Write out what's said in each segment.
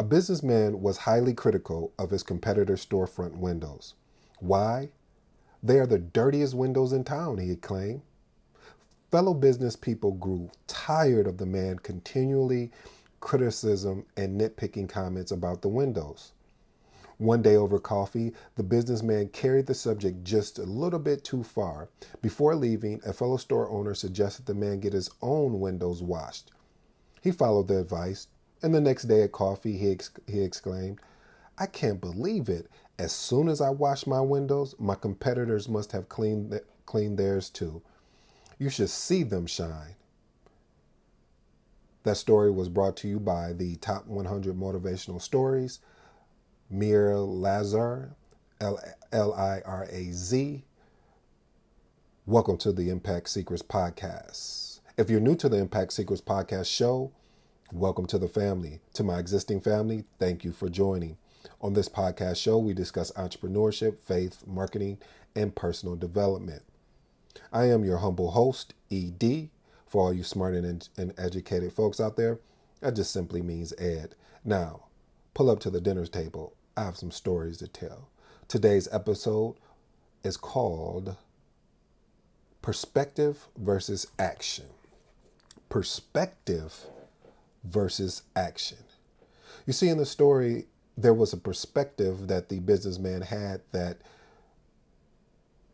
A businessman was highly critical of his competitor's storefront windows. Why? They are the dirtiest windows in town, he claimed. Fellow business people grew tired of the man continually criticism and nitpicking comments about the windows. One day over coffee, the businessman carried the subject just a little bit too far. Before leaving, a fellow store owner suggested the man get his own windows washed. He followed the advice, and the next day at coffee, he, ex- he exclaimed, I can't believe it. As soon as I wash my windows, my competitors must have cleaned, th- cleaned theirs too. You should see them shine. That story was brought to you by the Top 100 Motivational Stories, Meir Liraz, L I R A Z. Welcome to the Impact Secrets Podcast. If you're new to the Impact Secrets Podcast show, welcome to the family. To my existing family, thank you for joining. On this podcast show, we discuss entrepreneurship, faith, marketing, and personal development. I am your humble host, ED. For all you smart and, and educated folks out there, that just simply means Ed. Now, pull up to the dinner's table. I have some stories to tell. Today's episode is called Perspective versus Action. Perspective versus action. You see, in the story, there was a perspective that the businessman had that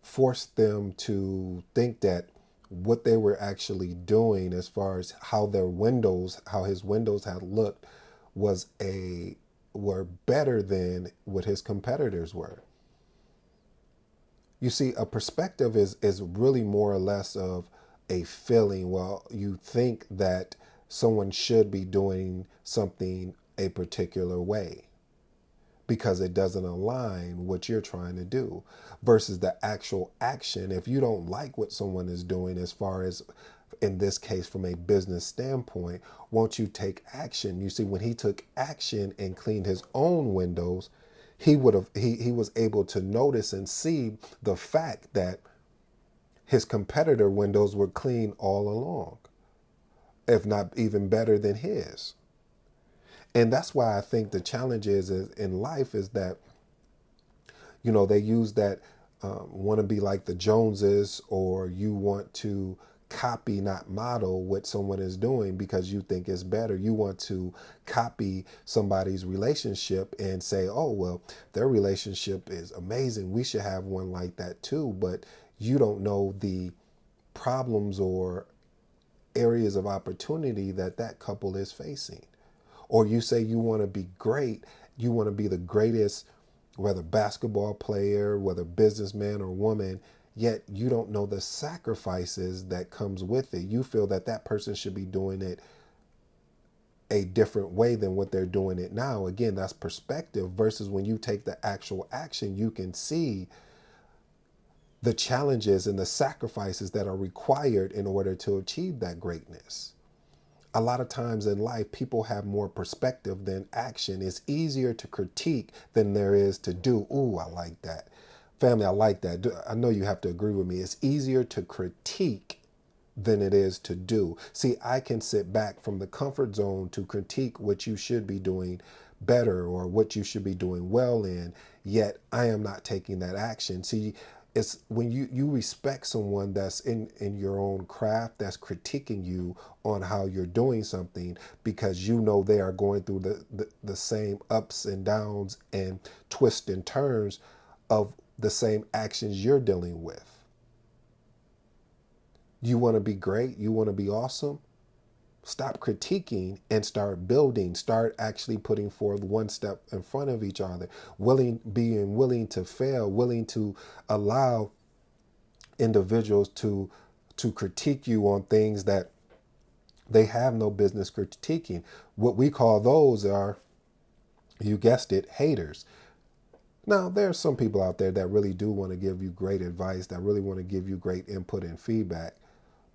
forced them to think that what they were actually doing as far as how their windows how his windows had looked was a were better than what his competitors were you see a perspective is is really more or less of a feeling well you think that someone should be doing something a particular way because it doesn't align what you're trying to do versus the actual action. If you don't like what someone is doing, as far as in this case from a business standpoint, won't you take action? You see, when he took action and cleaned his own windows, he would have he, he was able to notice and see the fact that his competitor windows were clean all along, if not even better than his. And that's why I think the challenge is, is in life is that, you know, they use that um, want to be like the Joneses or you want to copy, not model what someone is doing because you think it's better. You want to copy somebody's relationship and say, oh, well, their relationship is amazing. We should have one like that too. But you don't know the problems or areas of opportunity that that couple is facing or you say you want to be great, you want to be the greatest, whether basketball player, whether businessman or woman, yet you don't know the sacrifices that comes with it. You feel that that person should be doing it a different way than what they're doing it now. Again, that's perspective versus when you take the actual action, you can see the challenges and the sacrifices that are required in order to achieve that greatness a lot of times in life, people have more perspective than action. It's easier to critique than there is to do. Ooh, I like that. Family, I like that. I know you have to agree with me. It's easier to critique than it is to do. See, I can sit back from the comfort zone to critique what you should be doing better or what you should be doing well in, yet I am not taking that action. See, it's when you you respect someone that's in in your own craft that's critiquing you on how you're doing something because you know they are going through the the, the same ups and downs and twists and turns of the same actions you're dealing with. You want to be great you want to be awesome stop critiquing and start building start actually putting forth one step in front of each other willing being willing to fail willing to allow individuals to to critique you on things that they have no business critiquing. What we call those are you guessed it haters. Now there are some people out there that really do want to give you great advice that really want to give you great input and feedback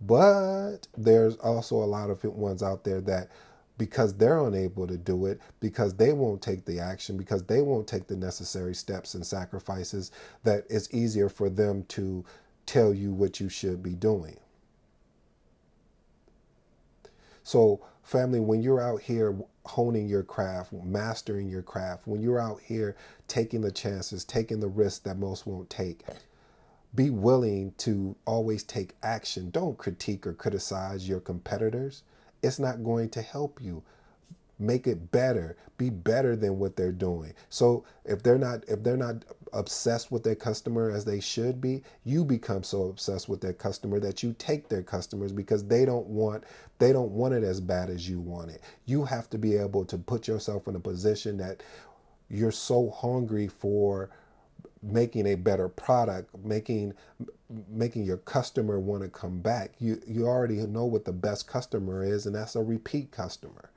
but there's also a lot of ones out there that because they're unable to do it, because they won't take the action, because they won't take the necessary steps and sacrifices, that it's easier for them to tell you what you should be doing. So, family, when you're out here honing your craft, mastering your craft, when you're out here taking the chances, taking the risks that most won't take, be willing to always take action. Don't critique or criticize your competitors. It's not going to help you make it better be better than what they're doing so if they're not if they're not obsessed with their customer as they should be you become so obsessed with their customer that you take their customers because they don't want they don't want it as bad as you want it you have to be able to put yourself in a position that you're so hungry for making a better product making making your customer want to come back you you already know what the best customer is and that's a repeat customer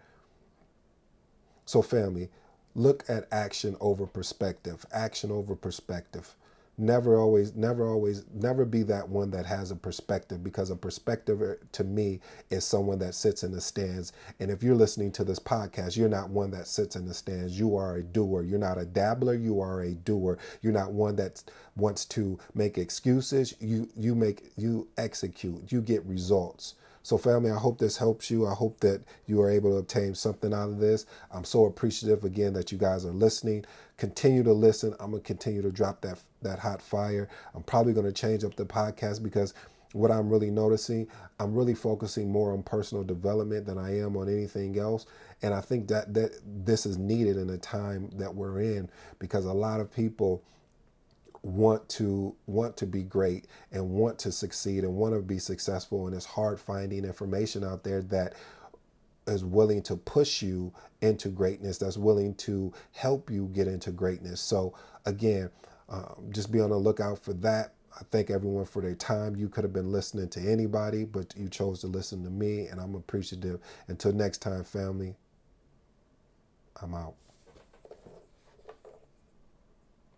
so, family, look at action over perspective. Action over perspective. Never always, never always, never be that one that has a perspective because a perspective uh, to me is someone that sits in the stands. And if you're listening to this podcast, you're not one that sits in the stands. You are a doer. You're not a dabbler. You are a doer. You're not one that wants to make excuses. You you make you execute. You get results. So, family, I hope this helps you. I hope that you are able to obtain something out of this. I'm so appreciative again that you guys are listening. Continue to listen. I'm gonna continue to drop that that hot fire. I'm probably gonna change up the podcast because what I'm really noticing, I'm really focusing more on personal development than I am on anything else. And I think that that this is needed in the time that we're in because a lot of people want to want to be great and want to succeed and want to be successful and it's hard finding information out there that is willing to push you into greatness that's willing to help you get into greatness so again um, just be on the lookout for that I thank everyone for their time. You could have been listening to anybody, but you chose to listen to me, and I'm appreciative. Until next time, family, I'm out.